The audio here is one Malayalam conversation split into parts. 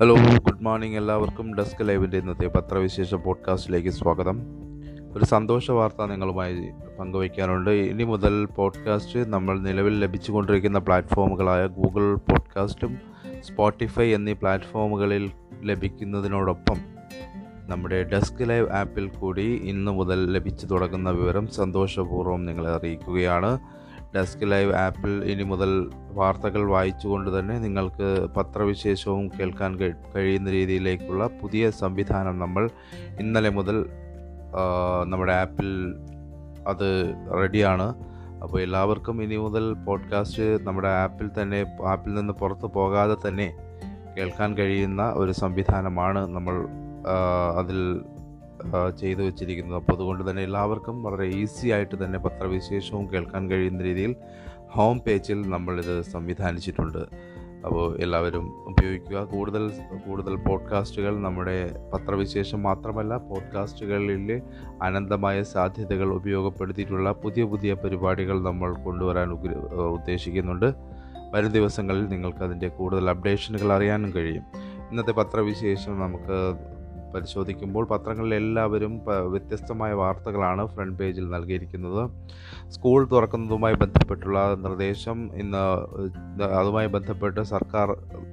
ഹലോ ഗുഡ് മോർണിംഗ് എല്ലാവർക്കും ഡെസ്ക് ലൈവിന്റെ ഇന്നത്തെ പത്രവിശേഷ പോഡ്കാസ്റ്റിലേക്ക് സ്വാഗതം. ഒരു സന്തോഷ വാർത്ത നിങ്ങളുമായി പങ്കുവയ്ക്കാനുണ്ട്. ഇനി മുതൽ പോഡ്കാസ്റ്റ് നമ്മൾ നിലവിൽ ലഭിച്ചുകൊണ്ടിരിക്കുന്ന പ്ലാറ്റ്ഫോമുകളായ ഗൂഗിൾ പോഡ്കാസ്റ്റും സ്പോട്ടിഫൈ എന്നീ പ്ലാറ്റ്ഫോമുകളിൽ ലഭിക്കുന്നതിനോടൊപ്പം നമ്മുടെ ഡെസ്ക് ലൈവ് ആപ്പിൽ കൂടി ഇന്നു മുതൽ ലഭിച്ചു തുടങ്ങുന്ന വിവരം സന്തോഷപൂർവം നിങ്ങളെ അറിയിക്കുകയാണ്. ഡെസ്ക് ലൈവ് ആപ്പിൽ ഇനി മുതൽ വാർത്തകൾ വായിച്ചുകൊണ്ട് തന്നെ നിങ്ങൾക്ക് പത്രവിശേഷവും കേൾക്കാൻ കഴിയുന്ന രീതിയിലേക്കുള്ള പുതിയ സംവിധാനം നമ്മൾ ഇന്നലെ മുതൽ നമ്മുടെ ആപ്പിൽ അത് റെഡിയാണ്. അപ്പോൾ എല്ലാവർക്കും ഇനി മുതൽ പോഡ്കാസ്റ്റ് നമ്മുടെ ആപ്പിൽ തന്നെ ആപ്പിൽ നിന്ന് പുറത്തു പോകാതെ തന്നെ കേൾക്കാൻ കഴിയുന്ന ഒരു സംവിധാനമാണ് നമ്മൾ അതിൽ ചെയ്തു വെച്ചിരിക്കുന്നത് അപ്പോൾ അതുകൊണ്ട് തന്നെ എല്ലാവർക്കും വളരെ ഈസി ആയിട്ട് തന്നെ പത്രവിശേഷവും കേൾക്കാൻ കഴിയുന്ന രീതിയിൽ ഹോം പേജിൽ നമ്മളിത് സംവിധാനിച്ചിട്ടുണ്ട്. അപ്പോൾ എല്ലാവരും ഉപയോഗിക്കുക. കൂടുതൽ കൂടുതൽ പോഡ്കാസ്റ്റുകൾ നമ്മുടെ പത്രവിശേഷം മാത്രമല്ല പോഡ്കാസ്റ്റുകളിൽ അനന്തമായ സാധ്യതകൾ ഉപയോഗപ്പെടുത്തിയിട്ടുള്ള പുതിയ പുതിയ പരിപാടികൾ നമ്മൾ കൊണ്ടുവരാൻ ഉദ്ദേശിക്കുന്നുണ്ട്. വരും ദിവസങ്ങളിൽ നിങ്ങൾക്ക് അതിന്റെ കൂടുതൽ അപ്ഡേഷനുകൾ അറിയാനും കഴിയും. ഇന്നത്തെ പത്രവിശേഷം നമുക്ക് പരിശോധിക്കുമ്പോൾ പത്രങ്ങളിൽ എല്ലാവരും വ്യത്യസ്തമായ വാർത്തകളാണ് ഫ്രണ്ട് പേജിൽ നൽകിയിരിക്കുന്നത്. സ്കൂൾ തുറക്കുന്നതുമായി ബന്ധപ്പെട്ടുള്ള നിർദ്ദേശം ഇന്ന് അതുമായി ബന്ധപ്പെട്ട് സർക്കാർ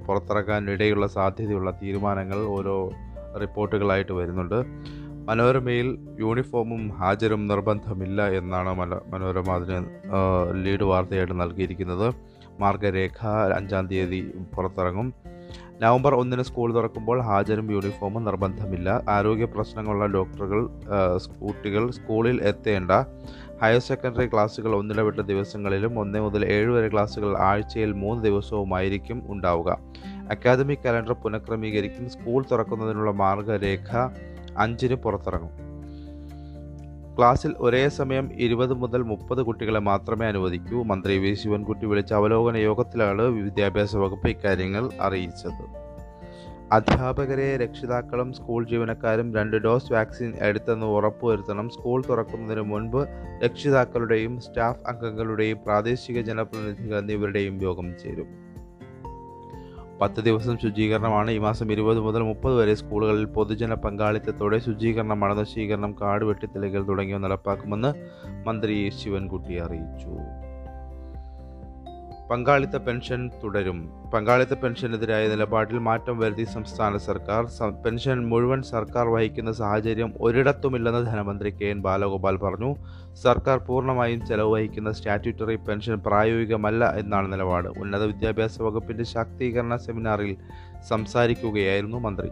പുറത്തിറക്കാൻ ഇടയുള്ള സാധ്യതയുള്ള തീരുമാനങ്ങൾ ഓരോ റിപ്പോർട്ടുകളായിട്ട് വരുന്നുണ്ട്. മനോരമയിൽ യൂണിഫോമും ഹാജരും നിർബന്ധമില്ല എന്നാണ് മല മനോരമ അതിന് ലീഡ് വാർത്തയായിട്ട് നൽകിയിരിക്കുന്നത്. മാർഗരേഖ അഞ്ചാം തീയതി പുറത്തിറങ്ങും. നവംബർ ഒന്നിന് സ്കൂൾ തുറക്കുമ്പോൾ ഹാജരും യൂണിഫോമും നിർബന്ധമില്ല. ആരോഗ്യ പ്രശ്നങ്ങളുള്ള ഡോക്ടറുകൾ കുട്ടികൾ സ്കൂളിൽ എത്തേണ്ട. ഹയർ സെക്കൻഡറി ക്ലാസ്സുകൾ ഒന്നിടവിട്ട ദിവസങ്ങളിലും ഒന്ന് മുതൽ ഏഴ് വരെ ക്ലാസ്സുകൾ ആഴ്ചയിൽ മൂന്ന് ദിവസവുമായിരിക്കും ഉണ്ടാവുക. അക്കാദമിക് കലണ്ടർ പുനഃക്രമീകരിക്കും. സ്കൂൾ തുറക്കുന്നതിനുള്ള മാർഗരേഖ അഞ്ചിന് പുറത്തിറങ്ങും. ക്ലാസ്സിൽ ഒരേ സമയം ഇരുപത് മുതൽ മുപ്പത് കുട്ടികളെ മാത്രമേ അനുവദിക്കൂ മന്ത്രി വി. ശിവൻകുട്ടി വിളിച്ച അവലോകന യോഗത്തിലാണ് വിദ്യാഭ്യാസ വകുപ്പ് ഇക്കാര്യങ്ങൾ അറിയിച്ചത്. അധ്യാപകരെ രക്ഷിതാക്കളും സ്കൂൾ ജീവനക്കാരും രണ്ട് ഡോസ് വാക്സിൻ എടുത്തെന്ന് ഉറപ്പുവരുത്തണം. സ്കൂൾ തുറക്കുന്നതിന് മുൻപ് രക്ഷിതാക്കളുടെയും സ്റ്റാഫ് അംഗങ്ങളുടെയും പ്രാദേശിക ജനപ്രതിനിധികൾ എന്നിവരുടെയും യോഗം ചേരും. പത്ത് ദിവസം ശുചീകരണമാണ്. ഈ മാസം ഇരുപത് മുതൽ മുപ്പത് വരെ സ്കൂളുകളിൽ പൊതുജന പങ്കാളിത്തത്തോടെ ശുചീകരണം മണനശീകരണം കാട് വെട്ടിത്തെളികൾ തുടങ്ങിയവ നടപ്പാക്കുമെന്ന് മന്ത്രി ശിവൻകുട്ടി അറിയിച്ചു. പങ്കാളിത്ത പെൻഷൻ തുടരും. പങ്കാളിത്ത പെൻഷനെതിരായ നിലപാടിൽ മാറ്റം വരുത്തി സംസ്ഥാന സർക്കാർ. പെൻഷൻ മുഴുവൻ സർക്കാർ വഹിക്കുന്ന സാഹചര്യം ഒരിടത്തുമില്ലെന്ന് ധനമന്ത്രി കെ എൻ ബാലഗോപാൽ പറഞ്ഞു. സർക്കാർ പൂർണമായും ചെലവ് വഹിക്കുന്ന സ്റ്റാറ്റ്യൂട്ടറി പെൻഷൻ പ്രായോഗികമല്ല എന്നാണ് നിലപാട്. ഉന്നത വിദ്യാഭ്യാസ വകുപ്പിന്റെ ശാക്തീകരണ സെമിനാറിൽ സംസാരിക്കുകയായിരുന്നു മന്ത്രി.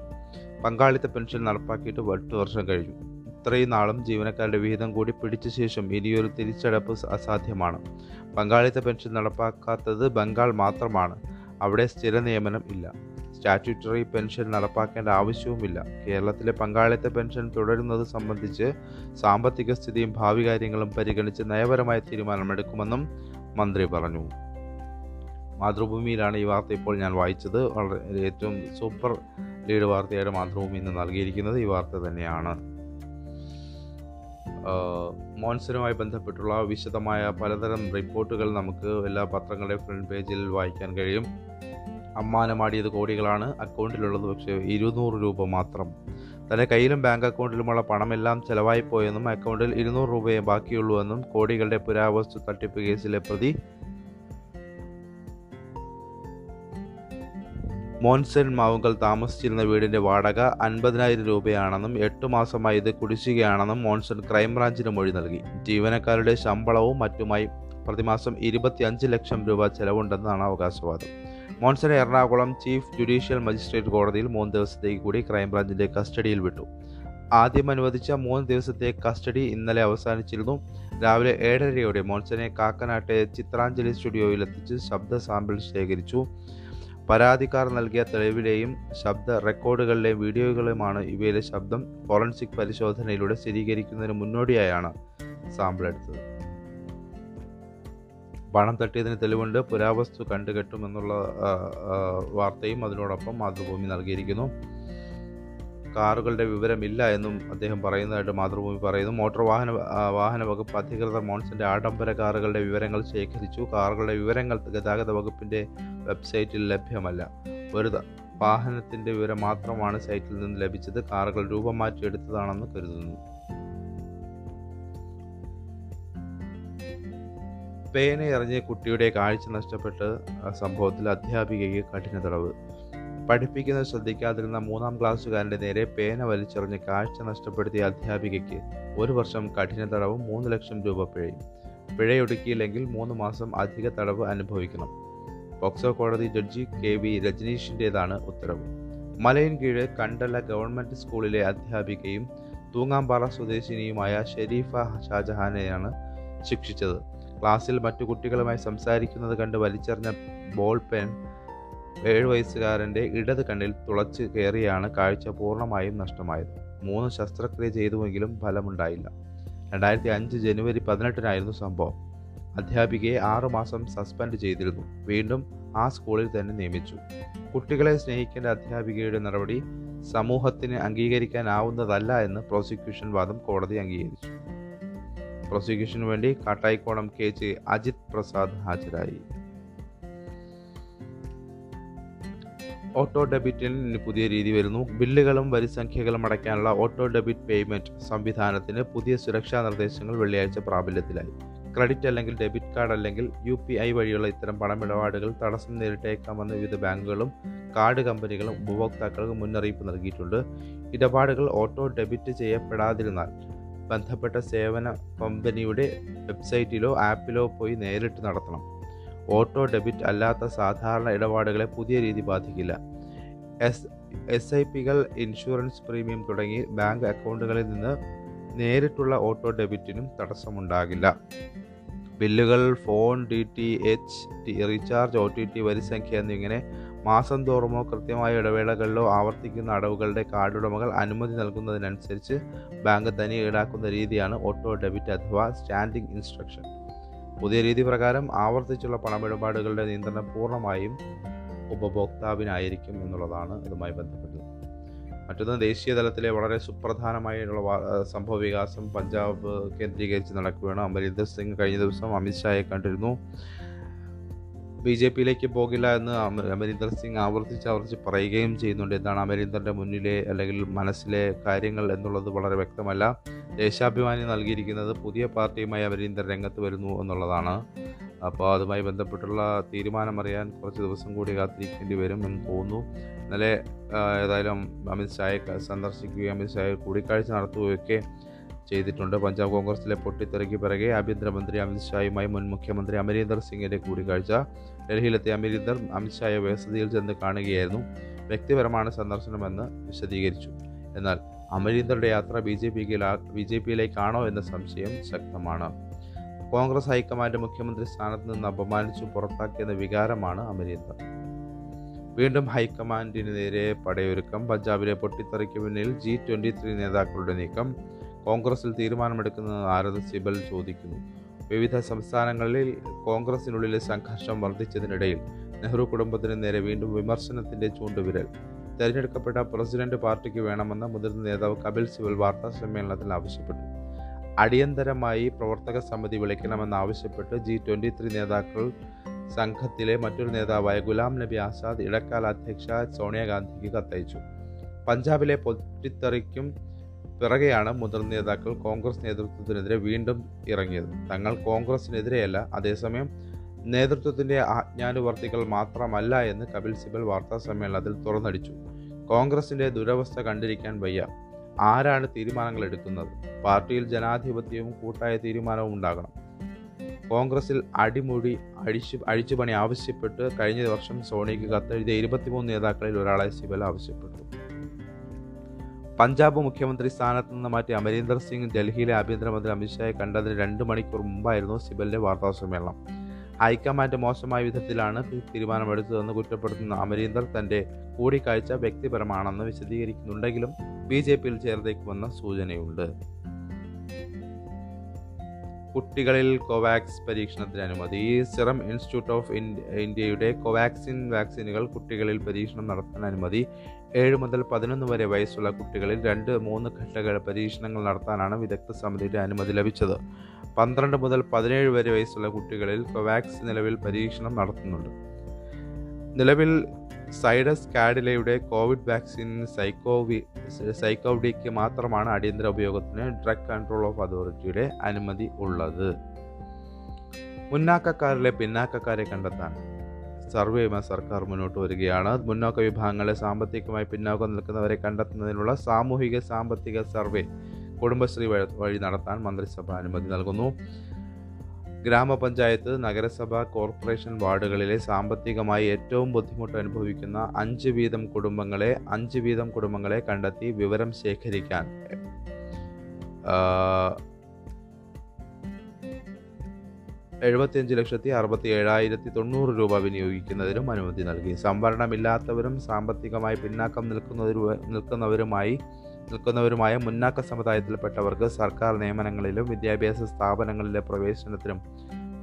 പങ്കാളിത്ത പെൻഷൻ നടപ്പാക്കിയിട്ട് എട്ട് വർഷം കഴിഞ്ഞു. ഇത്രയും നാളും ജീവനക്കാരുടെ വിഹിതം കൂടി പിടിച്ച ശേഷം ഇനിയൊരു തിരിച്ചടപ്പ് അസാധ്യമാണ്. പങ്കാളിത്ത പെൻഷൻ നടപ്പാക്കാത്തത് ബംഗാൾ മാത്രമാണ്. അവിടെ സ്ഥിര നിയമനം ഇല്ല. സ്റ്റാറ്റ്യൂട്ടറി പെൻഷൻ നടപ്പാക്കേണ്ട ആവശ്യവുമില്ല. കേരളത്തിലെ പങ്കാളിത്ത പെൻഷൻ തുടരുന്നത് സംബന്ധിച്ച് സാമ്പത്തിക സ്ഥിതിയും ഭാവി കാര്യങ്ങളും പരിഗണിച്ച് നയപരമായ തീരുമാനമെടുക്കുമെന്നും മന്ത്രി പറഞ്ഞു. മാതൃഭൂമിയിലാണ് ഈ വാർത്ത ഇപ്പോൾ ഞാൻ വായിച്ചത്. വളരെ ഏറ്റവും സൂപ്പർ ലീഡ് വാർത്തയായിട്ട് മാതൃഭൂമി ഇന്ന് നൽകിയിരിക്കുന്നത് ഈ വാർത്ത തന്നെയാണ്. മോൺസനുമായി ബന്ധപ്പെട്ടുള്ള വിശദമായ പലതരം റിപ്പോർട്ടുകൾ നമുക്ക് എല്ലാ പത്രങ്ങളുടെയും ഫ്രണ്ട് പേജിൽ വായിക്കാൻ കഴിയും. അമ്മാനമാടിയത് കോടികളാണ് അക്കൗണ്ടിലുള്ളത്. പക്ഷേ ഇരുന്നൂറ് രൂപ മാത്രം. തന്റെ കയ്യിലും ബാങ്ക് അക്കൗണ്ടിലുമുള്ള പണമെല്ലാം ചെലവായി പോയെന്നും അക്കൗണ്ടിൽ ഇരുന്നൂറ് രൂപയെ ബാക്കിയുള്ളൂ എന്നും കോടികളുടെ പുരാവസ്തു തട്ടിപ്പ് കേസിലെ പ്രതി മോൻസൻ മാവുങ്കൽ താമസിച്ചിരുന്ന വീടിന്റെ വാടക അൻപതിനായിരം രൂപയാണെന്നും എട്ടു മാസമായി ഇത് കുടിശ്ശികയാണെന്നും മോൺസൺ ക്രൈംബ്രാഞ്ചിന് മൊഴി നൽകി. ജീവനക്കാരുടെ ശമ്പളവും മറ്റുമായി പ്രതിമാസം ഇരുപത്തിയഞ്ച് ലക്ഷം രൂപ ചെലവുണ്ടെന്നാണ് അവകാശവാദം. മോൺസനെ എറണാകുളം ചീഫ് ജുഡീഷ്യൽ മജിസ്ട്രേറ്റ് കോടതിയിൽ മൂന്ന് ദിവസത്തേക്ക് കൂടി ക്രൈംബ്രാഞ്ചിന്റെ കസ്റ്റഡിയിൽ വിട്ടു. ആദ്യം അനുവദിച്ച മൂന്ന് ദിവസത്തെ കസ്റ്റഡി ഇന്നലെ അവസാനിച്ചിരുന്നു. രാവിലെ ഏഴരയോടെ മോൺസനെ കാക്കനാട്ടെ ചിത്രാഞ്ജലി സ്റ്റുഡിയോയിൽ എത്തിച്ച് ശബ്ദ സാമ്പിൾ ശേഖരിച്ചു. പരാതിക്കാർ നൽകിയ തെളിവിലെയും ശബ്ദ റെക്കോർഡുകളിലെയും വീഡിയോകളുമാണ് ഇവയിലെ ശബ്ദം ഫോറൻസിക് പരിശോധനയിലൂടെ സ്ഥിരീകരിക്കുന്നതിന് മുന്നോടിയായാണ് സാമ്പിൾ എടുത്തത്. പണം തട്ടിയതിന് തെളിവുണ്ട്. പുരാവസ്തു കണ്ടുകെട്ടുമെന്നുള്ള വാർത്തയും അതിനോടൊപ്പം മാതൃഭൂമി നൽകിയിരിക്കുന്നു. കാറുകളുടെ വിവരമില്ല എന്നും അദ്ദേഹം പറയുന്നതായിട്ട് മാതൃഭൂമി പറയുന്നു. മോട്ടോർ വാഹന വാഹന വകുപ്പ് അധികൃതർ മോൺസിന്റെ ആഡംബര കാറുകളുടെ വിവരങ്ങൾ ശേഖരിച്ചു. കാറുകളുടെ വിവരങ്ങൾ ഗതാഗത വകുപ്പിന്റെ വെബ്സൈറ്റിൽ ലഭ്യമല്ല. ഒരു വാഹനത്തിന്റെ വിവരം മാത്രമാണ് സൈറ്റിൽ നിന്ന് ലഭിച്ചത്. കാറുകൾ രൂപം മാറ്റിയെടുത്തതാണെന്ന് കരുതുന്നു. പേന എറിഞ്ഞ കുട്ടിയുടെ കാഴ്ച നഷ്ടപ്പെട്ട് സംഭവത്തിൽ അധ്യാപികയ്ക്ക് കഠിന തടവ്. പഠിപ്പിക്കുന്നത് ശ്രദ്ധിക്കാതിരുന്ന മൂന്നാം ക്ലാസ്സുകാരന്റെ നേരെ പേന വലിച്ചെറിഞ്ഞ് കാഴ്ച നഷ്ടപ്പെടുത്തിയ അധ്യാപികയ്ക്ക് ഒരു വർഷം കഠിന തടവും മൂന്ന് ലക്ഷം രൂപ പിഴയും. പിഴയൊടുക്കിയില്ലെങ്കിൽ മൂന്ന് മാസം അധിക തടവ് അനുഭവിക്കണം. പോക്സോ കോടതി ജഡ്ജി കെ വി രജനീഷിന്റേതാണ് ഉത്തരവ്. മലയിൻ കീഴ് കണ്ടല ഗവൺമെന്റ് സ്കൂളിലെ അധ്യാപികയും തൂങ്ങാമ്പാറ സ്വദേശിനിയുമായ ഷെരീഫ ഷാജഹാനെയാണ് ശിക്ഷിച്ചത്. ക്ലാസ്സിൽ മറ്റു കുട്ടികളുമായി സംസാരിക്കുന്നത് കണ്ട് വലിച്ചെറിഞ്ഞ ബോൾ പെൻ ഏഴ് വയസ്സുകാരന്റെ ഇടത് കണ്ണിൽ തുളച്ച് കയറിയാണ് കാഴ്ച പൂർണമായും നഷ്ടമായത്. മൂന്ന് ശസ്ത്രക്രിയ ചെയ്തുവെങ്കിലും ഫലമുണ്ടായില്ല. രണ്ടായിരത്തി അഞ്ച് ജനുവരി പതിനെട്ടിനായിരുന്നു സംഭവം. അധ്യാപികയെ ആറുമാസം സസ്പെൻഡ് ചെയ്തിരുന്നു. വീണ്ടും ആ സ്കൂളിൽ തന്നെ നിയമിച്ചു. കുട്ടികളെ സ്നേഹിക്കേണ്ട അധ്യാപികയുടെ നടപടി സമൂഹത്തിന് അംഗീകരിക്കാനാവുന്നതല്ല എന്ന് പ്രോസിക്യൂഷൻ വാദം കോടതി അംഗീകരിച്ചു. പ്രോസിക്യൂഷന് വേണ്ടി കാട്ടായിക്കോണം കെ ജെ അജിത് പ്രസാദ് ഹാജരായി. ഓട്ടോ ഡെബിറ്റിന് പുതിയ രീതി വരുന്നു. ബില്ലുകളും വരിസംഖ്യകളും അടയ്ക്കാനുള്ള ഓട്ടോ ഡെബിറ്റ് പേയ്മെന്റ് സംവിധാനത്തിന് പുതിയ സുരക്ഷാ നിർദ്ദേശങ്ങൾ വെള്ളിയാഴ്ച പ്രാബല്യത്തിലായി. ക്രെഡിറ്റ് അല്ലെങ്കിൽ ഡെബിറ്റ് കാർഡ് അല്ലെങ്കിൽ യു പി ഐ വഴിയുള്ള ഇത്തരം പണമിടപാടുകൾ തടസ്സം നേരിട്ടേക്കാമെന്ന് വിവിധ ബാങ്കുകളും കാർഡ് കമ്പനികളും ഉപഭോക്താക്കൾക്ക് മുന്നറിയിപ്പ് നൽകിയിട്ടുണ്ട്. ഇടപാടുകൾ ഓട്ടോ ഡെബിറ്റ് ചെയ്യപ്പെടാതിരുന്നാൽ ബന്ധപ്പെട്ട സേവന കമ്പനിയുടെ വെബ്സൈറ്റിലോ ആപ്പിലോ പോയി നേരിട്ട് നടത്തണം. ഓട്ടോ ഡെബിറ്റ് അല്ലാത്ത സാധാരണ ഇടപാടുകളെ പുതിയ രീതി ബാധിക്കില്ല. എസ് എസ് ഐ പികൾ ഇൻഷുറൻസ് പ്രീമിയം തുടങ്ങി ബാങ്ക് അക്കൗണ്ടുകളിൽ നിന്ന് നേരിട്ടുള്ള ഓട്ടോ ഡെബിറ്റിനും തടസ്സമുണ്ടാകില്ല. ബില്ലുകൾ phone D T H recharge O T T വരിസംഖ്യ എന്നിങ്ങനെ മാസം തോറുമോ കൃത്യമായ ഇടവേളകളിലോ ആവർത്തിക്കുന്ന അടവുകളുടെ കാർഡ് ഉടമകൾ അനുമതി നൽകുന്നതിനനുസരിച്ച് ബാങ്ക് തനി ഈടാക്കുന്ന രീതിയാണ് ഓട്ടോ ഡെബിറ്റ് അഥവാ സ്റ്റാൻഡിംഗ് ഇൻസ്ട്രക്ഷൻ. പുതിയ രീതി പ്രകാരം ആവർത്തിച്ചുള്ള പണമിടപാടുകളുടെ നിയന്ത്രണം പൂർണമായും ഉപഭോക്താവിനായിരിക്കും എന്നുള്ളതാണ് ഇതുമായി ബന്ധപ്പെട്ടത്. മറ്റൊന്ന് ദേശീയ തലത്തിലെ വളരെ സുപ്രധാനമായിട്ടുള്ള സംഭവ വികാസം പഞ്ചാബ് കേന്ദ്രീകരിച്ച് നടക്കുകയാണ്. അമരീന്ദർ സിംഗ് കഴിഞ്ഞ ദിവസം അമിത്ഷായെ കണ്ടിരുന്നു. ബി ജെ പിയിലേക്ക് പോകില്ല എന്ന് അമരീന്ദർ സിംഗ് ആവർത്തിച്ച് ആവർത്തിച്ച് പറയുകയും ചെയ്യുന്നുണ്ട്. എന്താണ് അമരീന്ദറിന്റെ മുന്നിലെ അല്ലെങ്കിൽ മനസ്സിലെ കാര്യങ്ങൾ എന്നുള്ളത് വളരെ വ്യക്തമല്ല. ദേശാഭിമാനി നൽകിയിരിക്കുന്നത് പുതിയ പാർട്ടിയുമായി അമരീന്ദർ രംഗത്ത് വരുന്നു എന്നുള്ളതാണ്. അപ്പോൾ അതുമായി ബന്ധപ്പെട്ടുള്ള തീരുമാനം അറിയാൻ കുറച്ച് ദിവസം കൂടി കാത്തിരിക്കേണ്ടി വരും എന്ന് തോന്നുന്നു. ഇന്നലെ ഏതായാലും അമിത്ഷായെ സന്ദർശിക്കുകയും അമിത്ഷായെ കൂടിക്കാഴ്ച നടത്തുകയൊക്കെ ചെയ്തിട്ടുണ്ട്. പഞ്ചാബ് കോൺഗ്രസിലെ പൊട്ടിത്തെറിക്ക് പിറകെ ആഭ്യന്തരമന്ത്രി അമിത്ഷായുമായി മുൻ മുഖ്യമന്ത്രി അമരീന്ദർ സിംഗിന്റെ കൂടിക്കാഴ്ച. ഡൽഹിയിലെത്തിയ അമരീന്ദർ അമിത്ഷായെ വസതിയിൽ ചെന്ന് കാണുകയായിരുന്നു. വ്യക്തിപരമാണ് സന്ദർശനമെന്ന് വിശദീകരിച്ചു. എന്നാൽ അമരീന്ദറുടെ യാത്ര ബി ജെ പിക്ക് ബി ജെ പിയിലേക്കാണോ എന്ന സംശയം ശക്തമാണ്. കോൺഗ്രസ് ഹൈക്കമാൻഡ് മുഖ്യമന്ത്രി സ്ഥാനത്ത് നിന്ന് അപമാനിച്ചു പുറത്താക്കിയെന്ന വികാരമാണ് അമരീന്ദർ. വീണ്ടും ഹൈക്കമാൻഡിന് നേരെ പടയൊരുക്കം. പഞ്ചാബിലെ പൊട്ടിത്തെറിക്ക് പിന്നിൽ ജി ട്വന്റി ത്രീ നേതാക്കളുടെ നീക്കം. കോൺഗ്രസിൽ തീരുമാനമെടുക്കുന്നത് ആരത് സിബൽ ചോദിക്കുന്നു. വിവിധ സംസ്ഥാനങ്ങളിൽ കോൺഗ്രസിനുള്ളിലെ സംഘർഷം വർദ്ധിച്ചതിനിടയിൽ നെഹ്റു കുടുംബത്തിന് നേരെ വീണ്ടും വിമർശനത്തിന്റെ ചൂണ്ടുവിരൽ. തെരഞ്ഞെടുക്കപ്പെട്ട പ്രസിഡന്റ് പാർട്ടിക്ക് വേണമെന്ന് മുതിർന്ന നേതാവ് കപിൽ സിബൽ വാർത്താ സമ്മേളനത്തിൽ ആവശ്യപ്പെട്ടു. അടിയന്തരമായി പ്രവർത്തക സമിതി വിളിക്കണമെന്നാവശ്യപ്പെട്ട് ജി ട്വന്റി ത്രീ നേതാക്കൾ സംഘത്തിലെ മറ്റൊരു നേതാവായ ഗുലാം നബി ആസാദ് ഇടക്കാല അധ്യക്ഷ സോണിയാഗാന്ധിക്ക് കത്തയച്ചു. പഞ്ചാബിലെ പൊട്ടിത്തെറിക്കും പിറകെയാണ് മുതിർന്ന നേതാക്കൾ കോൺഗ്രസ് നേതൃത്വത്തിനെതിരെ വീണ്ടും ഇറങ്ങിയത്. തങ്ങൾ കോൺഗ്രസിനെതിരെയല്ല അതേസമയം നേതൃത്വത്തിന്റെ ആജ്ഞാനുവർത്തികൾ മാത്രമല്ല എന്ന് കപിൽ സിബൽ വാർത്താ സമ്മേളനത്തിൽ തുറന്നടിച്ചു. കോൺഗ്രസിന്റെ ദുരവസ്ഥ കണ്ടിരിക്കാൻ വയ്യ. ആരാണ് തീരുമാനങ്ങൾ എടുക്കുന്നത്? പാർട്ടിയിൽ ജനാധിപത്യവും കൂട്ടായ തീരുമാനവും ഉണ്ടാകണം. കോൺഗ്രസിൽ അടിമുടി അഴിച്ചു അഴിച്ചുപണി ആവശ്യപ്പെട്ട് കഴിഞ്ഞ വർഷം സോണിക്ക് കത്തെഴുതിയ ഇരുപത്തിമൂന്ന് നേതാക്കളിൽ ഒരാളെ സിബൽ ആവശ്യപ്പെട്ടു. പഞ്ചാബ് മുഖ്യമന്ത്രി സ്ഥാനത്ത് നിന്ന് മാറ്റി അമരീന്ദർ സിംഗ് ഡൽഹിയിലെ ആഭ്യന്തരമന്ത്രി അമിത്ഷായെ കണ്ടതിന് രണ്ട് മണിക്കൂർ മുമ്പായിരുന്നു സിബലിന്റെ വാർത്താ സമ്മേളനം ഹൈക്കമാൻഡ് മോശമായ വിധത്തിലാണ് തീരുമാനമെടുത്തതെന്ന് കുറ്റപ്പെടുത്തുന്ന അമരീന്ദർ തന്റെ കൂടിക്കാഴ്ച വ്യക്തിപരമാണെന്ന് വിശദീകരിക്കുന്നുണ്ടെങ്കിലും ബി ജെ പിയിൽ ചേർന്നേക്കുമെന്ന സൂചനയുണ്ട്. കുട്ടികളിൽ കോവാക്സ് പരീക്ഷണത്തിന് അനുമതി. സിറം ഇൻസ്റ്റിറ്റ്യൂട്ട് ഓഫ് ഇന്ത്യയുടെ കോവാക്സിൻ വാക്സിനുകൾ കുട്ടികളിൽ പരീക്ഷണം നടത്താൻ അനുമതി. ഏഴ് മുതൽ പതിനൊന്ന് വരെ വയസ്സുള്ള കുട്ടികളിൽ രണ്ട് മൂന്ന് ഘട്ട പരീക്ഷണങ്ങൾ നടത്താനാണ് വിദഗ്ധ സമിതിയുടെ അനുമതി ലഭിച്ചത്. പന്ത്രണ്ട് മുതൽ പതിനേഴ് വരെ വയസ്സുള്ള കുട്ടികളിൽ കോവാക്സ് നിലവിൽ പരീക്ഷണം നടത്തുന്നുണ്ട്. നിലവിൽ സൈഡസ് കാഡിലയുടെ കോവിഡ് വാക്സിൻ സൈക്കോവി സൈക്കോവിഡിക്ക് മാത്രമാണ് അടിയന്തര ഉപയോഗത്തിന് ഡ്രഗ് കൺട്രോൾ ഓഫ് അതോറിറ്റിയുടെ അനുമതി ഉള്ളത്. മുന്നാക്കക്കാരിലെ പിന്നാക്കക്കാരെ കണ്ടെത്താൻ സർവേയുമായി സർക്കാർ മുന്നോട്ട് വരികയാണ്. മുന്നോക്ക വിഭാഗങ്ങളെ സാമ്പത്തികമായി പിന്നോക്കം നിൽക്കുന്നവരെ കണ്ടെത്തുന്നതിനുള്ള സാമൂഹിക സാമ്പത്തിക സർവേ കുടുംബശ്രീ വഴി നടത്താൻ മന്ത്രിസഭ അനുമതി നൽകുന്നു. ഗ്രാമപഞ്ചായത്ത് നഗരസഭ കോർപ്പറേഷൻ വാർഡുകളിലെ സാമ്പത്തികമായി ഏറ്റവും ബുദ്ധിമുട്ട് അനുഭവിക്കുന്ന അഞ്ച് വീതം കുടുംബങ്ങളെ അഞ്ച് വീതം കുടുംബങ്ങളെ കണ്ടെത്തി വിവരം ശേഖരിക്കാൻ എഴുപത്തിയഞ്ച് ലക്ഷത്തി അറുപത്തി ഏഴായിരത്തി തൊണ്ണൂറ് രൂപ വിനിയോഗിക്കുന്നതിനും അനുമതി നൽകി. സംവരണമില്ലാത്തവരും സാമ്പത്തികമായി പിന്നാക്കം നിൽക്കുന്നവരു നിൽക്കുന്നവരുമായി നിൽക്കുന്നവരുമായ മുന്നാക്ക സമുദായത്തിൽപ്പെട്ടവർക്ക് സർക്കാർ നിയമനങ്ങളിലും വിദ്യാഭ്യാസ സ്ഥാപനങ്ങളിലെ പ്രവേശനത്തിനും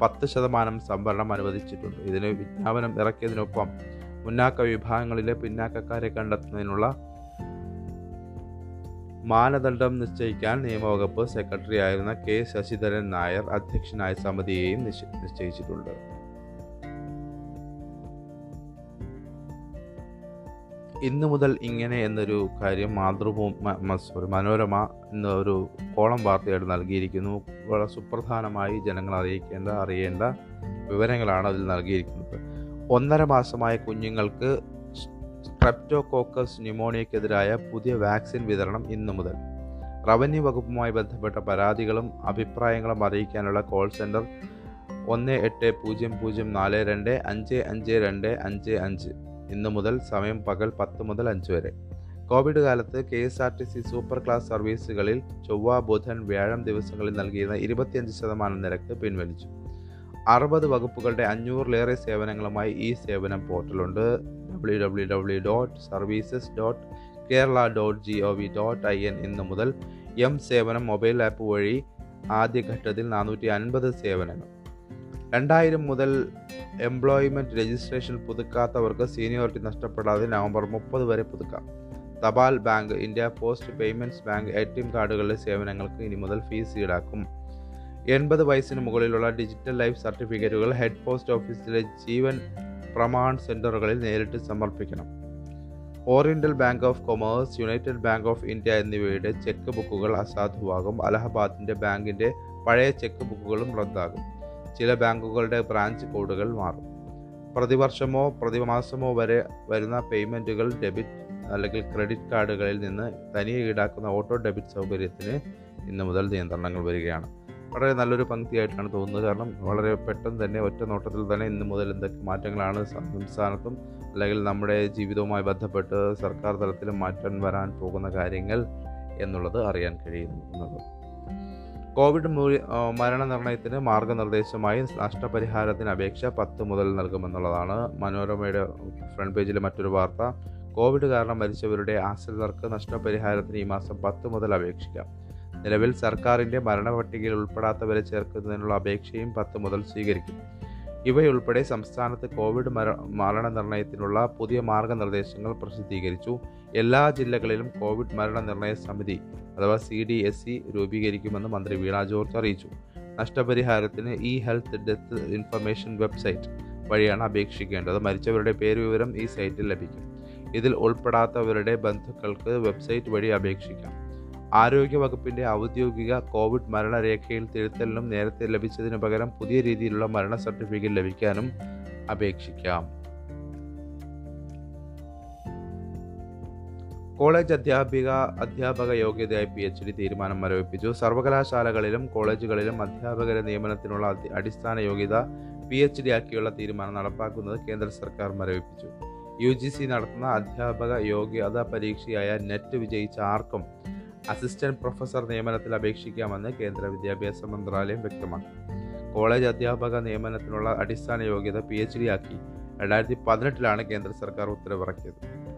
പത്ത് ശതമാനം സംവരണം അനുവദിച്ചിട്ടുണ്ട്. ഇതിന് വിജ്ഞാപനം ഇറക്കിയതിനൊപ്പം മുന്നാക്ക വിഭാഗങ്ങളിലെ പിന്നാക്കക്കാരെ കണ്ടെത്തുന്നതിനുള്ള മാനദണ്ഡം നിശ്ചയിക്കാൻ നിയമവകുപ്പ് സെക്രട്ടറി ആയിരുന്ന കെ ശശിധരൻ നായർ അധ്യക്ഷനായ സമിതിയെയും നിശ്ചയിച്ചിട്ടുണ്ട്. ഇന്നു മുതൽ ഇങ്ങനെ എന്നൊരു കാര്യം മാതൃഭൂമി സോറി മനോരമ എന്ന ഒരു കോളം വാർത്തയായിട്ട് നൽകിയിരിക്കുന്നു. വളരെ സുപ്രധാനമായി ജനങ്ങൾ അറിയിക്കേണ്ട അറിയേണ്ട വിവരങ്ങളാണ് അതിൽ നൽകിയിരിക്കുന്നത്. ഒന്നര മാസമായ കുഞ്ഞുങ്ങൾക്ക് സ്ട്രെപ്റ്റോകോക്കസ് ന്യൂമോണിയക്കെതിരായ പുതിയ വാക്സിൻ വിതരണം ഇന്നു മുതൽ. റവന്യൂ വകുപ്പുമായി ബന്ധപ്പെട്ട പരാതികളും അഭിപ്രായങ്ങളും അറിയിക്കാനുള്ള കോൾ സെന്റർ ഒന്ന് എട്ട് പൂജ്യം പൂജ്യം നാല് രണ്ട് അഞ്ച് അഞ്ച് രണ്ട് അഞ്ച് അഞ്ച്. ഇന്നു മുതൽ സമയം പകൽ പത്ത് മുതൽ അഞ്ച് വരെ. കോവിഡ് കാലത്ത് K S R T C super class സർവീസുകളിൽ ചൊവ്വ ബുധൻ വ്യാഴം ദിവസങ്ങളിൽ നൽകിയിരുന്ന ഇരുപത്തിയഞ്ച് ശതമാനം നിരക്ക് പിൻവലിച്ചു. അറുപത് വകുപ്പുകളുടെ അഞ്ഞൂറിലേറെ സേവനങ്ങളുമായി ഈ സേവനം പോർട്ടലുണ്ട്. W W W dot services dot Kerala dot G O V dot I N ഇന്ന് മുതൽ എം സേവനം മൊബൈൽ ആപ്പ് വഴി ആദ്യഘട്ടത്തിൽ നാനൂറ്റി അൻപത് സേവനങ്ങൾ. രണ്ടായിരം മുതൽ എംപ്ലോയ്മെന്റ് രജിസ്ട്രേഷൻ പുതുക്കാത്തവർക്ക് സീനിയോറിറ്റി നഷ്ടപ്പെടാതെ നവംബർ മുപ്പത് വരെ പുതുക്കാം. തപാൽ bank India post payments bank A T M കാർഡുകളിലെ സേവനങ്ങൾക്ക് ഇനി മുതൽ ഫീസ് ഈടാക്കും. എൺപത് വയസ്സിന് മുകളിലുള്ള ഡിജിറ്റൽ ലൈഫ് സർട്ടിഫിക്കറ്റുകൾ ഹെഡ് പോസ്റ്റ് ഓഫീസിലെ ജീവൻ പ്രമാൺ സെന്ററുകളിൽ നേരിട്ട് സമർപ്പിക്കണം. Oriental bank of commerce united bank of India എന്നിവയുടെ ചെക്ക് ബുക്കുകൾ അസാധുവാകും. അലഹബാദിന്റെ ബാങ്കിന്റെ പഴയ ചെക്ക് ബുക്കുകളും റദ്ദാകും. ചില ബാങ്കുകളുടെ ബ്രാഞ്ച് കോഡുകൾ മാറും. പ്രതിവർഷമോ പ്രതിമാസമോ വരെ വരുന്ന പേയ്മെന്റുകൾ ഡെബിറ്റ് അല്ലെങ്കിൽ ക്രെഡിറ്റ് കാർഡുകളിൽ നിന്ന് തനിയെ ഈടാക്കുന്ന ഓട്ടോ ഡെബിറ്റ് സൗകര്യത്തിന് ഇന്നു മുതൽ നിയന്ത്രണങ്ങൾ വരികയാണ്. വളരെ നല്ലൊരു പങ്ക്തിയായിട്ടാണ് തോന്നുന്നത്. കാരണം വളരെ പെട്ടെന്ന് തന്നെ ഒറ്റ നോട്ടത്തിൽ തന്നെ ഇന്ന് മുതൽ എന്തൊക്കെ മാറ്റങ്ങളാണ് സംസ്ഥാനത്തും അല്ലെങ്കിൽ നമ്മുടെ ജീവിതവുമായി ബന്ധപ്പെട്ട് സർക്കാർ തലത്തിൽ മാറ്റം വരാൻ പോകുന്ന കാര്യങ്ങൾ എന്നുള്ളത് അറിയാൻ കഴിയുന്നു എന്നുള്ളത് കോവിഡ് മരണനിർണയത്തിന് മാർഗനിർദ്ദേശമായി നഷ്ടപരിഹാരത്തിന് അപേക്ഷ പത്ത് മുതൽ നൽകുമെന്നുള്ളതാണ് മനോരമയുടെ ഫ്രണ്ട് പേജിലെ മറ്റൊരു വാർത്ത. കോവിഡ് കാരണം മരിച്ചവരുടെ ആശ്രിതർക്ക് നഷ്ടപരിഹാരത്തിന് ഈ മാസം പത്ത് മുതൽ അപേക്ഷിക്കാം. നിലവിൽ സർക്കാരിന്റെ മരണപട്ടികയിൽ ഉൾപ്പെടാത്തവരെ ചേർക്കുന്നതിനുള്ള അപേക്ഷയും പത്ത് മുതൽ സ്വീകരിക്കും. ഇവയുൾപ്പെടെ സംസ്ഥാനത്ത് കോവിഡ് മര മരണനിർണയത്തിനുള്ള പുതിയ മാർഗനിർദ്ദേശങ്ങൾ പ്രസിദ്ധീകരിച്ചു. എല്ലാ ജില്ലകളിലും കോവിഡ് മരണനിർണയ സമിതി അഥവാ സി ഡി എസ് സി രൂപീകരിക്കുമെന്ന് മന്ത്രി വീണ ജോർജ് അറിയിച്ചു. നഷ്ടപരിഹാരത്തിന് E health death information website വഴിയാണ് അപേക്ഷിക്കേണ്ടത്. മരിച്ചവരുടെ പേരുവിവരം ഈ സൈറ്റിൽ ലഭിക്കും. ഇതിൽ ഉൾപ്പെടാത്തവരുടെ ബന്ധുക്കൾക്ക് വെബ്സൈറ്റ് വഴി അപേക്ഷിക്കാം. ആരോഗ്യവകുപ്പിന്റെ ഔദ്യോഗിക കോവിഡ് മരണരേഖയിൽ തിരുത്തലിനും നേരത്തെ ലഭിച്ചതിന് പകരം പുതിയ രീതിയിലുള്ള മരണ സർട്ടിഫിക്കറ്റ് ലഭിക്കാനും അപേക്ഷിക്കാം. കോളേജ് അധ്യാപിക അധ്യാപക യോഗ്യതയായി പി എച്ച് ഡി തീരുമാനം മരവിപ്പിച്ചു സർവകലാശാലകളിലും കോളേജുകളിലും അധ്യാപകരെ നിയമനത്തിനുള്ള അടിസ്ഥാന യോഗ്യത പി എച്ച് ഡി ആക്കിയുള്ള തീരുമാനം നടപ്പാക്കുന്നത് കേന്ദ്ര സർക്കാർ മരവിപ്പിച്ചു. യു ജി സി നടത്തുന്ന അധ്യാപക യോഗ്യതാ പരീക്ഷയായ നെറ്റ് വിജയിച്ച ആർക്കും അസിസ്റ്റന്റ് പ്രൊഫസർ നിയമനത്തിൽ അപേക്ഷിക്കാമെന്ന് കേന്ദ്ര വിദ്യാഭ്യാസ മന്ത്രാലയം വ്യക്തമാക്കി. കോളേജ് അധ്യാപക നിയമനത്തിനുള്ള അടിസ്ഥാന യോഗ്യത പി എച്ച് ഡി ആക്കി രണ്ടായിരത്തി പതിനെട്ടിലാണ് കേന്ദ്ര സർക്കാർ ഉത്തരവിറക്കിയത്.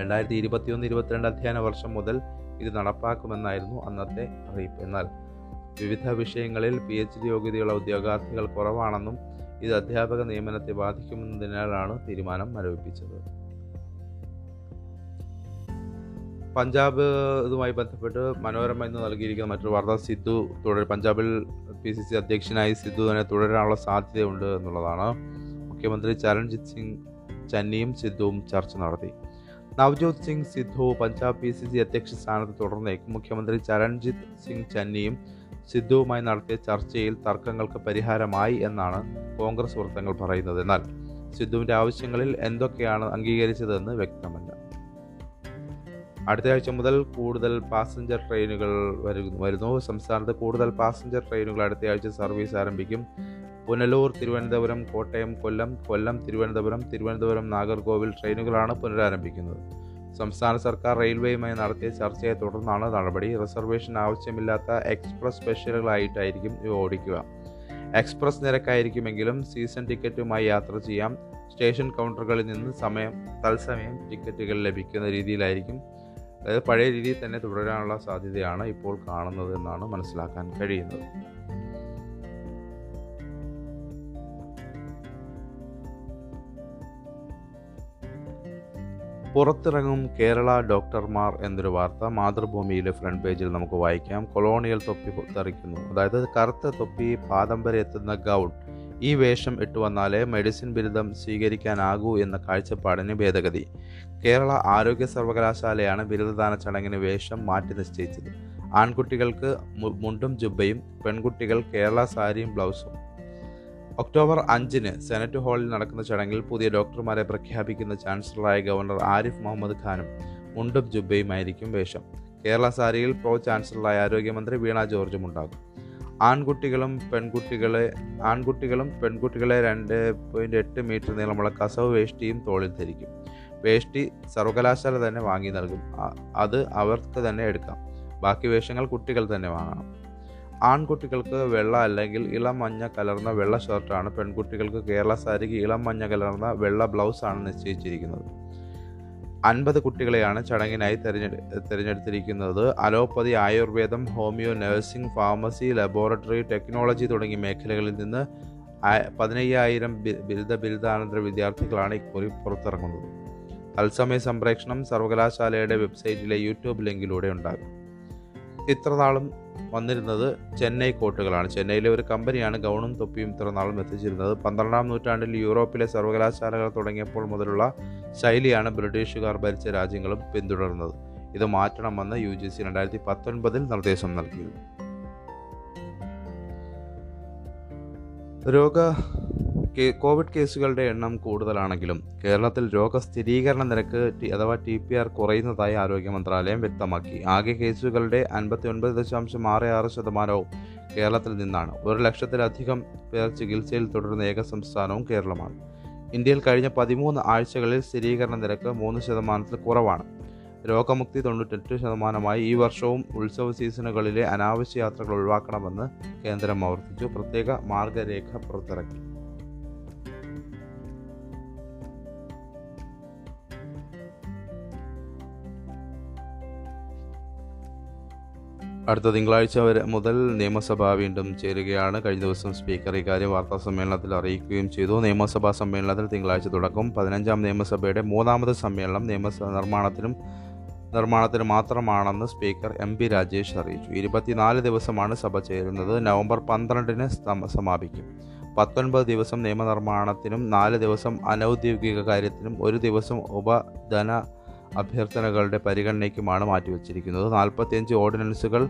രണ്ടായിരത്തി ഇരുപത്തിയൊന്ന് ഇരുപത്തിരണ്ട് അധ്യയന വർഷം മുതൽ ഇത് നടപ്പാക്കുമെന്നായിരുന്നു അന്നത്തെ അറിയിപ്പ്. എന്നാൽ വിവിധ വിഷയങ്ങളിൽ പി എച്ച് ഡി യോഗ്യതയുള്ള ഉദ്യോഗാർത്ഥികൾ കുറവാണെന്നും ഇത് അധ്യാപക നിയമനത്തെ ബാധിക്കുമെന്നതിനാലാണ് തീരുമാനം മരവിപ്പിച്ചത്. പഞ്ചാബ് ഇതുമായി ബന്ധപ്പെട്ട് മനോരമ ഇന്ന് നൽകിയിരിക്കുന്ന മറ്റൊരു വാർത്ത സിദ്ധു തുടർ പഞ്ചാബിൽ പി സി സി അധ്യക്ഷനായി സിദ്ധു തന്നെ തുടരാനുള്ള സാധ്യതയുണ്ട് എന്നുള്ളതാണ്. മുഖ്യമന്ത്രി ചരൺജിത് സിംഗ് ചന്നിയും സിദ്ധുവും ചർച്ച നടത്തി. Navjot Singh Sidhu Punjab P C C അധ്യക്ഷ സ്ഥാനത്ത് തുടർന്നേക്കും. മുഖ്യമന്ത്രി ചരൺജിത് സിംഗ് ചന്നിയും സിദ്ധുവുമായി നടത്തിയ ചർച്ചയിൽ തർക്കങ്ങൾക്ക് പരിഹാരമായി എന്നാണ് കോൺഗ്രസ് വൃത്തങ്ങൾ പറയുന്നത്. എന്നാൽ സിദ്ധുവിന്റെ ആവശ്യങ്ങളിൽ എന്തൊക്കെയാണ് അംഗീകരിച്ചതെന്ന് വ്യക്തമല്ല. അടുത്ത ആഴ്ച മുതൽ കൂടുതൽ പാസഞ്ചർ ട്രെയിനുകൾ വരുന്നു സംസ്ഥാനത്ത് കൂടുതൽ പാസഞ്ചർ ട്രെയിനുകൾ അടുത്ത ആഴ്ച സർവീസ് ആരംഭിക്കും. പുനലൂർ തിരുവനന്തപുരം കോട്ടയം കൊല്ലം കൊല്ലം തിരുവനന്തപുരം തിരുവനന്തപുരം നാഗർകോവിൽ ട്രെയിനുകളാണ് പുനരാരംഭിക്കുന്നത്. സംസ്ഥാന സർക്കാർ റെയിൽവേയുമായി നടത്തിയ ചർച്ചയെ തുടർന്നാണ് നടപടി. റിസർവേഷൻ ആവശ്യമില്ലാത്ത എക്സ്പ്രസ് സ്പെഷ്യലുകളായിട്ടായിരിക്കും ഇവ ഓടിക്കുക. എക്സ്പ്രസ് നിരക്കായിരിക്കുമെങ്കിലും സീസൺ ടിക്കറ്റുമായി യാത്ര ചെയ്യാം. സ്റ്റേഷൻ കൗണ്ടറുകളിൽ നിന്ന് സമയം തത്സമയം ടിക്കറ്റുകൾ ലഭിക്കുന്ന രീതിയിലായിരിക്കും. അതായത് പഴയ രീതിയിൽ തന്നെ തുടരാനുള്ള സാധ്യതയാണ് ഇപ്പോൾ കാണുന്നത് എന്നാണ് മനസ്സിലാക്കാൻ കഴിയുന്നത്. പുറത്തിറങ്ങും കേരള ഡോക്ടർമാർ എന്നൊരു വാർത്ത മാതൃഭൂമിയിലെ ഫ്രണ്ട് പേജിൽ നമുക്ക് വായിക്കാം. കൊളോണിയൽ തൊപ്പി തെറിക്കുന്നു. അതായത് കറുത്ത തൊപ്പി പാദം വരെ എത്തുന്ന ഗൗൺ. ഈ വേഷം ഇട്ടു വന്നാലേ മെഡിസിൻ ബിരുദം സ്വീകരിക്കാനാകൂ എന്ന കാഴ്ചപ്പാടിന് ഭേദഗതി. കേരള ആരോഗ്യ സർവകലാശാലയാണ് ബിരുദദാന ചടങ്ങിന് വേഷം മാറ്റി നിശ്ചയിച്ചത്. ആൺകുട്ടികൾക്ക് മുണ്ടും ജുബയും പെൺകുട്ടികൾ കേരള സാരിയും ബ്ലൗസും. ഒക്ടോബർ അഞ്ചിന് സെനറ്റ് ഹാളിൽ നടക്കുന്ന ചടങ്ങിൽ പുതിയ ഡോക്ടർമാരെ പ്രഖ്യാപിക്കുന്ന ചാൻസലറായ ഗവർണർ ആരിഫ് മുഹമ്മദ് ഖാനും മുണ്ടും ജുബയുമായിരിക്കും വേഷം. കേരള സാരിയിൽ പ്രോ ചാൻസലറായ ആരോഗ്യമന്ത്രി വീണ ജോർജും ഉണ്ടാകും. ആൺകുട്ടികളും പെൺകുട്ടികളെ ആൺകുട്ടികളും പെൺകുട്ടികളെ രണ്ട് പോയിന്റ് എട്ട് മീറ്റർ നീളമുള്ള കസവ് വേഷ്ടിയും തോളിൽ ധരിക്കും. വേഷ്ടി സർവകലാശാല തന്നെ വാങ്ങി നൽകും. അത് അവർക്ക് തന്നെ എടുക്കാം. ബാക്കി വേഷങ്ങൾ കുട്ടികൾ തന്നെ വാങ്ങണം. ആൺകുട്ടികൾക്ക് വെള്ള അല്ലെങ്കിൽ ഇളം മഞ്ഞ കലർന്ന വെള്ള ഷർട്ടാണ് പെൺകുട്ടികൾക്ക് കേരള സാരിക്ക് ഇളം മഞ്ഞ കലർന്ന വെള്ള ബ്ലൗസാണ് നിശ്ചയിച്ചിരിക്കുന്നത്. അൻപത് കുട്ടികളെയാണ് ചടങ്ങിനായി തെരഞ്ഞെടു തിരഞ്ഞെടുത്തിരിക്കുന്നത്. അലോപ്പതി ആയുർവേദം homeo nursing pharmacy laboratory technology തുടങ്ങിയ മേഖലകളിൽ നിന്ന് പതിനയ്യായിരം ബിരുദ ബിരുദാനന്തര വിദ്യാർത്ഥികളാണ് ഇക്കുറി പുറത്തിറങ്ങുന്നത്. തത്സമയ സംപ്രേഷണം സർവകലാശാലയുടെ വെബ്സൈറ്റിലെ യൂട്യൂബ് ലിങ്കിലൂടെ ഉണ്ടാകും. ഇത്രനാളും വന്നിരുന്നത് ചെന്നൈ കോട്ടുകളാണ്. ചെന്നൈയിലെ ഒരു കമ്പനിയാണ് ഗൗണും തൊപ്പിയും ഇത്രനാളും എത്തിച്ചിരുന്നത്. പന്ത്രണ്ടാം നൂറ്റാണ്ടിൽ യൂറോപ്പിലെ സർവകലാശാലകൾ തുടങ്ങിയപ്പോൾ മുതലുള്ള ശൈലിയാണ് ബ്രിട്ടീഷുകാർ ഭരിച്ച രാജ്യങ്ങളും പിന്തുടർന്നത്. ഇത് മാറ്റണമെന്ന് യു ജി സി രണ്ടായിരത്തി പത്തൊൻപതിൽ നിർദ്ദേശം നൽകി രോഗ കോവിഡ് കേസുകളുടെ എണ്ണം കൂടുതലാണെങ്കിലും കേരളത്തിൽ രോഗസ്ഥിരീകരണ നിരക്ക് അഥവാ ടി പി ആർ കുറയുന്നതായി ആരോഗ്യ മന്ത്രാലയം വ്യക്തമാക്കി. ആകെ കേസുകളുടെ അൻപത്തി ഒൻപത് ദശാംശം ആറ് ആറ് ശതമാനവും കേരളത്തിൽ നിന്നാണ്. ഒരു ലക്ഷത്തിലധികം പേർ ചികിത്സയിൽ തുടരുന്ന ഏക സംസ്ഥാനവും കേരളമാണ്. ഇന്ത്യയിൽ കഴിഞ്ഞ പതിമൂന്ന് ആഴ്ചകളിൽ സ്ഥിരീകരണ നിരക്ക് മൂന്ന് ശതമാനത്തിൽ കുറവാണ്. രോഗമുക്തി തൊണ്ണൂറ്റെട്ട് ശതമാനമായി ഈ വർഷവും ഉത്സവ സീസണുകളിലെ അനാവശ്യ യാത്രകൾ ഒഴിവാക്കണമെന്ന് കേന്ദ്രം ആവർത്തിച്ചു. പ്രത്യേക മാർഗരേഖ പുറത്തിറക്കി. അടുത്ത തിങ്കളാഴ്ച വരെ മുതൽ നിയമസഭ വീണ്ടും ചേരുകയാണ്. കഴിഞ്ഞ ദിവസം സ്പീക്കർ ഇക്കാര്യം വാർത്താ സമ്മേളനത്തിൽ അറിയിക്കുകയും ചെയ്തു. നിയമസഭാ സമ്മേളനത്തിൽ തിങ്കളാഴ്ച തുടക്കം. പതിനഞ്ചാം നിയമസഭയുടെ മൂന്നാമത് സമ്മേളനം നിയമസഭ നിർമ്മാണത്തിനും നിർമ്മാണത്തിന് മാത്രമാണെന്ന് സ്പീക്കർ എം പി രാജേഷ് അറിയിച്ചു. ഇരുപത്തിനാല് ദിവസമാണ് സഭ ചേരുന്നത്. നവംബർ പന്ത്രണ്ടിന് സമാപിക്കും. പത്തൊൻപത് ദിവസം നിയമനിർമ്മാണത്തിനും നാല് ദിവസം അനൗദ്യോഗിക കാര്യത്തിനും ഒരു ദിവസം ഉപധന അഭ്യർത്ഥനകളുടെ പരിഗണനയ്ക്കുമാണ് മാറ്റിവെച്ചിരിക്കുന്നത്. നാൽപ്പത്തിയഞ്ച് ഓർഡിനൻസുകൾ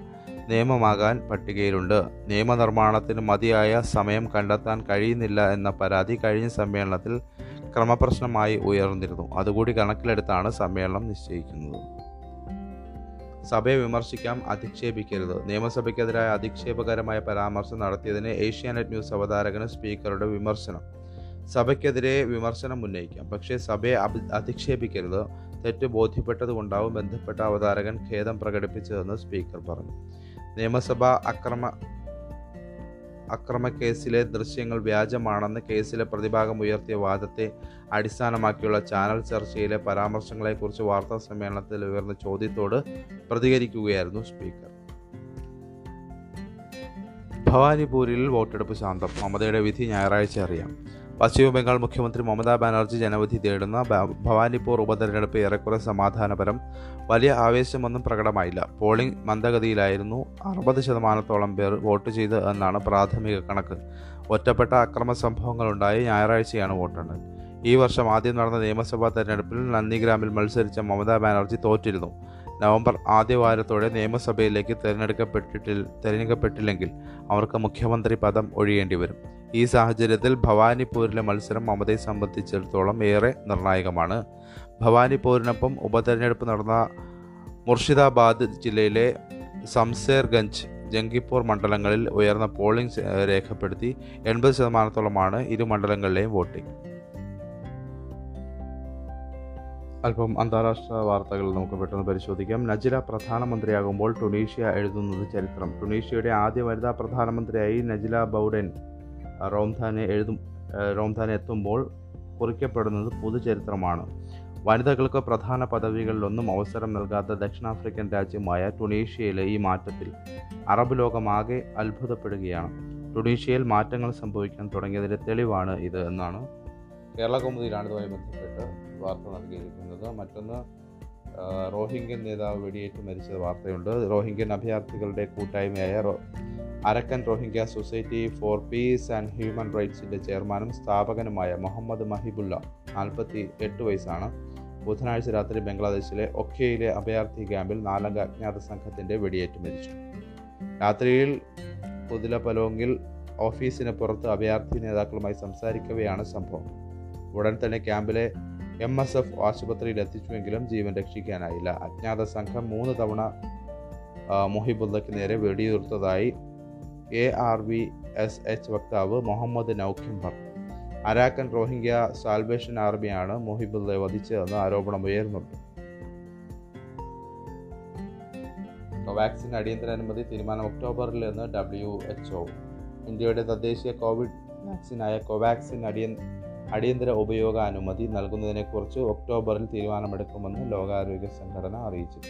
നിയമമാകാൻ പട്ടികയിലുണ്ട്. നിയമനിർമ്മാണത്തിന് മതിയായ സമയം കണ്ടെത്താൻ കഴിയുന്നില്ല എന്ന പരാതി കഴിഞ്ഞ സമ്മേളനത്തിൽ ക്രമപ്രശ്നമായി ഉയർന്നിരുന്നു. അതുകൂടി കണക്കിലെടുത്താണ് സമ്മേളനം നിശ്ചയിക്കുന്നത്. സഭയെ വിമർശിക്കാം അധിക്ഷേപിക്കരുത്. നിയമസഭയ്ക്കെതിരായ അധിക്ഷേപകരമായ പരാമർശം നടത്തിയതിന് ഏഷ്യാനെറ്റ് ന്യൂസ് അവതാരകന് സ്പീക്കറുടെ വിമർശനം. സഭയ്ക്കെതിരെ വിമർശനം ഉന്നയിക്കാം. പക്ഷേ സഭയെ അധിക്ഷേപിക്കരുത്. തെറ്റ് ബോധ്യപ്പെട്ടതുകൊണ്ടാവും ബന്ധപ്പെട്ട അവതാരകൻ ഖേദം പ്രകടിപ്പിച്ചതെന്ന് സ്പീക്കർ പറഞ്ഞു. നിയമസഭാ അക്രമ അക്രമക്കേസിലെ ദൃശ്യങ്ങൾ വ്യാജമാണെന്ന് കേസിലെ പ്രതിഭാഗം ഉയർത്തിയ വാദത്തെ അടിസ്ഥാനമാക്കിയുള്ള ചാനൽ ചർച്ചയിലെ പരാമർശങ്ങളെക്കുറിച്ച് വാർത്താ സമ്മേളനത്തിൽ ഉയർന്ന ചോദ്യത്തോട് പ്രതികരിക്കുകയായിരുന്നു സ്പീക്കർ. ഭവാനിപൂരിൽ വോട്ടെടുപ്പ് ശാന്തം. മമതയുടെ വിധി ഞായറാഴ്ച അറിയാം. പശ്ചിമബംഗാൾ മുഖ്യമന്ത്രി മമതാ ബാനർജി ജനവിധി തേടുന്ന ഭവാനിപ്പൂർ ഉപതെരഞ്ഞെടുപ്പ് ഏറെക്കുറെ സമാധാനപരം. വലിയ ആവേശമൊന്നും പ്രകടമായില്ല. പോളിംഗ് മന്ദഗതിയിലായിരുന്നു. അറുപത് ശതമാനത്തോളം പേർ വോട്ട് ചെയ്ത് എന്നാണ് പ്രാഥമിക കണക്ക്. ഒറ്റപ്പെട്ട അക്രമ സംഭവങ്ങളുണ്ടായി ഞായറാഴ്ചയാണ് വോട്ടെണ്ണൽ. ഈ വർഷം ആദ്യം നടന്ന നിയമസഭാ തെരഞ്ഞെടുപ്പിൽ നന്ദിഗ്രാമിൽ മത്സരിച്ച മമതാ ബാനർജി തോറ്റിരുന്നു. നവംബർ ആദ്യവാരത്തോടെ നിയമസഭയിലേക്ക് തിരഞ്ഞെടുക്കപ്പെട്ടിട്ടിൽ തിരഞ്ഞെടുക്കപ്പെട്ടില്ലെങ്കിൽ അവർക്ക് മുഖ്യമന്ത്രി പദം ഒഴിയേണ്ടി വരും. ഈ സാഹചര്യത്തിൽ ഭവാനിപ്പൂരിലെ മത്സരം മമതയെ സംബന്ധിച്ചിടത്തോളം ഏറെ നിർണായകമാണ്. ഭവാനിപ്പൂരിനൊപ്പം ഉപതെരഞ്ഞെടുപ്പ് നടന്ന മുർഷിദാബാദ് ജില്ലയിലെ സംസേർഗഞ്ച് ജംഗിപ്പൂർ മണ്ഡലങ്ങളിൽ ഉയർന്ന പോളിംഗ് രേഖപ്പെടുത്തി എൺപത് ശതമാനത്തോളമാണ് ഇരു മണ്ഡലങ്ങളിലെയും വോട്ടിംഗ്. അല്പം അന്താരാഷ്ട്ര വാർത്തകൾ നമുക്ക് പെട്ടെന്ന് പരിശോധിക്കാം. നജില പ്രധാനമന്ത്രിയാകുമ്പോൾ ടുണീഷ്യ എഴുതുന്നത് ചരിത്രം. ടുണീഷ്യയുടെ ആദ്യ വനിതാ പ്രധാനമന്ത്രിയായി നജില ബൗഡൻ റോംധാനെ എഴുതും റോംധാനെ എത്തുമ്പോൾ കുറിക്കപ്പെടുന്നത് പൊതുചരിത്രമാണ്. വനിതകൾക്ക് പ്രധാന പദവികളിലൊന്നും അവസരം നൽകാത്ത ദക്ഷിണാഫ്രിക്കൻ രാജ്യമായ ടുണീഷ്യയിലെ ഈ മാറ്റത്തിൽ അറബ് ലോകമാകെ അത്ഭുതപ്പെടുകയാണ്. ടുണീഷ്യയിൽ മാറ്റങ്ങൾ സംഭവിക്കാൻ തുടങ്ങിയതിന്റെ തെളിവാണ് ഇത് എന്നാണ് കേരള കൗമുദിയിലാണ് ഇതുമായി ബന്ധപ്പെട്ട് വാർത്ത നൽകിയിരിക്കുന്നത്. മറ്റൊന്ന് റോഹിംഗ്യൻ നേതാവ് വെടിയേറ്റ് മരിച്ച വാർത്തയുണ്ട്. റോഹിംഗ്യൻ അഭയാർത്ഥികളുടെ കൂട്ടായ്മയായ Arakan Rohingya society for peace and human റൈറ്റ്സിന്റെ ചെയർമാനും സ്ഥാപകനുമായ മുഹമ്മദ് മഹിബുല്ല നാൽപ്പത്തി എട്ട് വയസ്സാണ്. ബുധനാഴ്ച രാത്രി ബംഗ്ലാദേശിലെ ഒക്കെയിലെ അഭയാർത്ഥി ക്യാമ്പിൽ നാലംഗ അജ്ഞാത സംഘത്തിന്റെ വെടിയേറ്റ് മരിച്ചു. രാത്രിയിൽ പുതിലപലോങ്ങിൽ ഓഫീസിന് പുറത്ത് അഭയാർത്ഥി നേതാക്കളുമായി സംസാരിക്കവെയാണ് സംഭവം. ഉടൻ തന്നെ ക്യാമ്പിലെ എം എസ് എഫ് ആശുപത്രിയിൽ എത്തിച്ചുവെങ്കിലും ജീവൻ രക്ഷിക്കാനായില്ല. അജ്ഞാത സംഘം മൂന്ന് തവണ മൊഹിബുല്ലയ്ക്ക് നേരെ വെടിയുതിർത്തതായി A R V S H വക്താവ് മുഹമ്മദ് നൌഖിം പറഞ്ഞു അരാക്കൻ റോഹിംഗ്യ സാൽവേഷൻ ആർമിയാണ് മുഹിബുദ്ദെ വധിച്ചതെന്ന് ആരോപണം ഉയർന്നുണ്ട് കോവാക്സിൻ അടിയന്തര അനുമതി തീരുമാനം ഒക്ടോബറിൽ നിന്ന് ഡബ്ല്യു എച്ച് ഇന്ത്യയുടെ തദ്ദേശീയ കോവിഡ് വാക്സിനായ കോവാക്സിൻ അടിയ അടിയന്തര ഉപയോഗ അനുമതി നൽകുന്നതിനെക്കുറിച്ച് ഒക്ടോബറിൽ തീരുമാനമെടുക്കുമെന്ന് ലോകാരോഗ്യ സംഘടന അറിയിച്ചു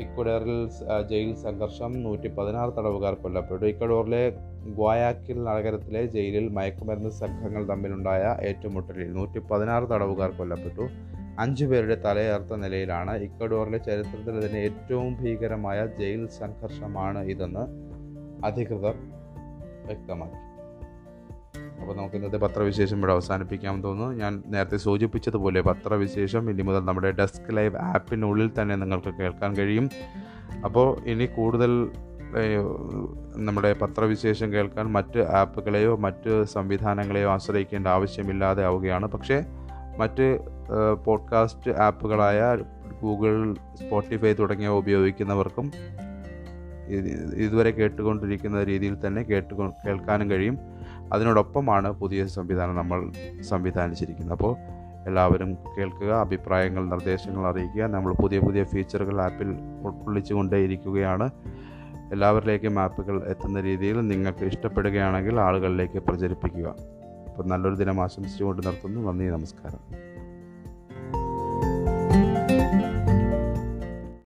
ഇക്വഡോറിൽ ജയിൽ സംഘർഷം നൂറ്റി പതിനാറ് തടവുകാർ കൊല്ലപ്പെട്ടു. ഇക്വഡോറിലെ ഗ്വായാക്കിൽ നഗരത്തിലെ ജയിലിൽ മയക്കുമരുന്ന് സംഘങ്ങൾ തമ്മിലുണ്ടായ ഏറ്റുമുട്ടലിൽ നൂറ്റി പതിനാറ് തടവുകാർ കൊല്ലപ്പെട്ടു. അഞ്ചു പേരുടെ തലയേർത്ത നിലയിലാണ് ഇക്വഡോറിലെ ചരിത്രത്തിൽ തന്നെ ഏറ്റവും ഭീകരമായ ജയിൽ സംഘർഷമാണ് ഇതെന്ന് അധികൃതർ വ്യക്തമാക്കി. അപ്പോൾ നമുക്ക് ഇന്നത്തെ പത്രവിശേഷം ഇവിടെ അവസാനിപ്പിക്കാമെന്ന് തോന്നുന്നു. ഞാൻ നേരത്തെ സൂചിപ്പിച്ചതുപോലെ പത്രവിശേഷം ഇനി മുതൽ നമ്മുടെ ഡെസ്ക് ലൈവ് ആപ്പിനുള്ളിൽ തന്നെ നിങ്ങൾക്ക് കേൾക്കാൻ കഴിയും. അപ്പോൾ ഇനി കൂടുതൽ നമ്മുടെ പത്രവിശേഷം കേൾക്കാൻ മറ്റ് ആപ്പുകളെയോ മറ്റ് സംവിധാനങ്ങളെയോ ആശ്രയിക്കേണ്ട ആവശ്യമില്ലാതെ ആവുകയാണ്. പക്ഷേ മറ്റ് പോഡ്കാസ്റ്റ് ആപ്പുകളായ ഗൂഗിൾ സ്പോട്ടിഫൈ തുടങ്ങിയവ ഉപയോഗിക്കുന്നവർക്കും ഇതുവരെ കേട്ടുകൊണ്ടിരിക്കുന്ന രീതിയിൽ തന്നെ കേട്ടുകൊ കേൾക്കാനും കഴിയും. അതിനോടൊപ്പമാണ് പുതിയ സംവിധാനം നമ്മൾ സംവിധാനിച്ചിരിക്കുന്നത്. അപ്പോൾ എല്ലാവരും കേൾക്കുക അഭിപ്രായങ്ങൾ നിർദ്ദേശങ്ങൾ അറിയിക്കുക. നമ്മൾ പുതിയ പുതിയ ഫീച്ചറുകൾ ആപ്പിൽ ഉൾക്കൊള്ളിച്ചുകൊണ്ടേയിരിക്കുകയാണ് എല്ലാവരിലേക്കും ആപ്പുകൾ എത്തുന്ന രീതിയിൽ നിങ്ങൾക്ക് ഇഷ്ടപ്പെടുകയാണെങ്കിൽ ആളുകളിലേക്ക് പ്രചരിപ്പിക്കുക. അപ്പോൾ നല്ലൊരു ദിനം ആശംസിച്ചുകൊണ്ട് നിർത്തുന്നു. നന്ദി നമസ്കാരം.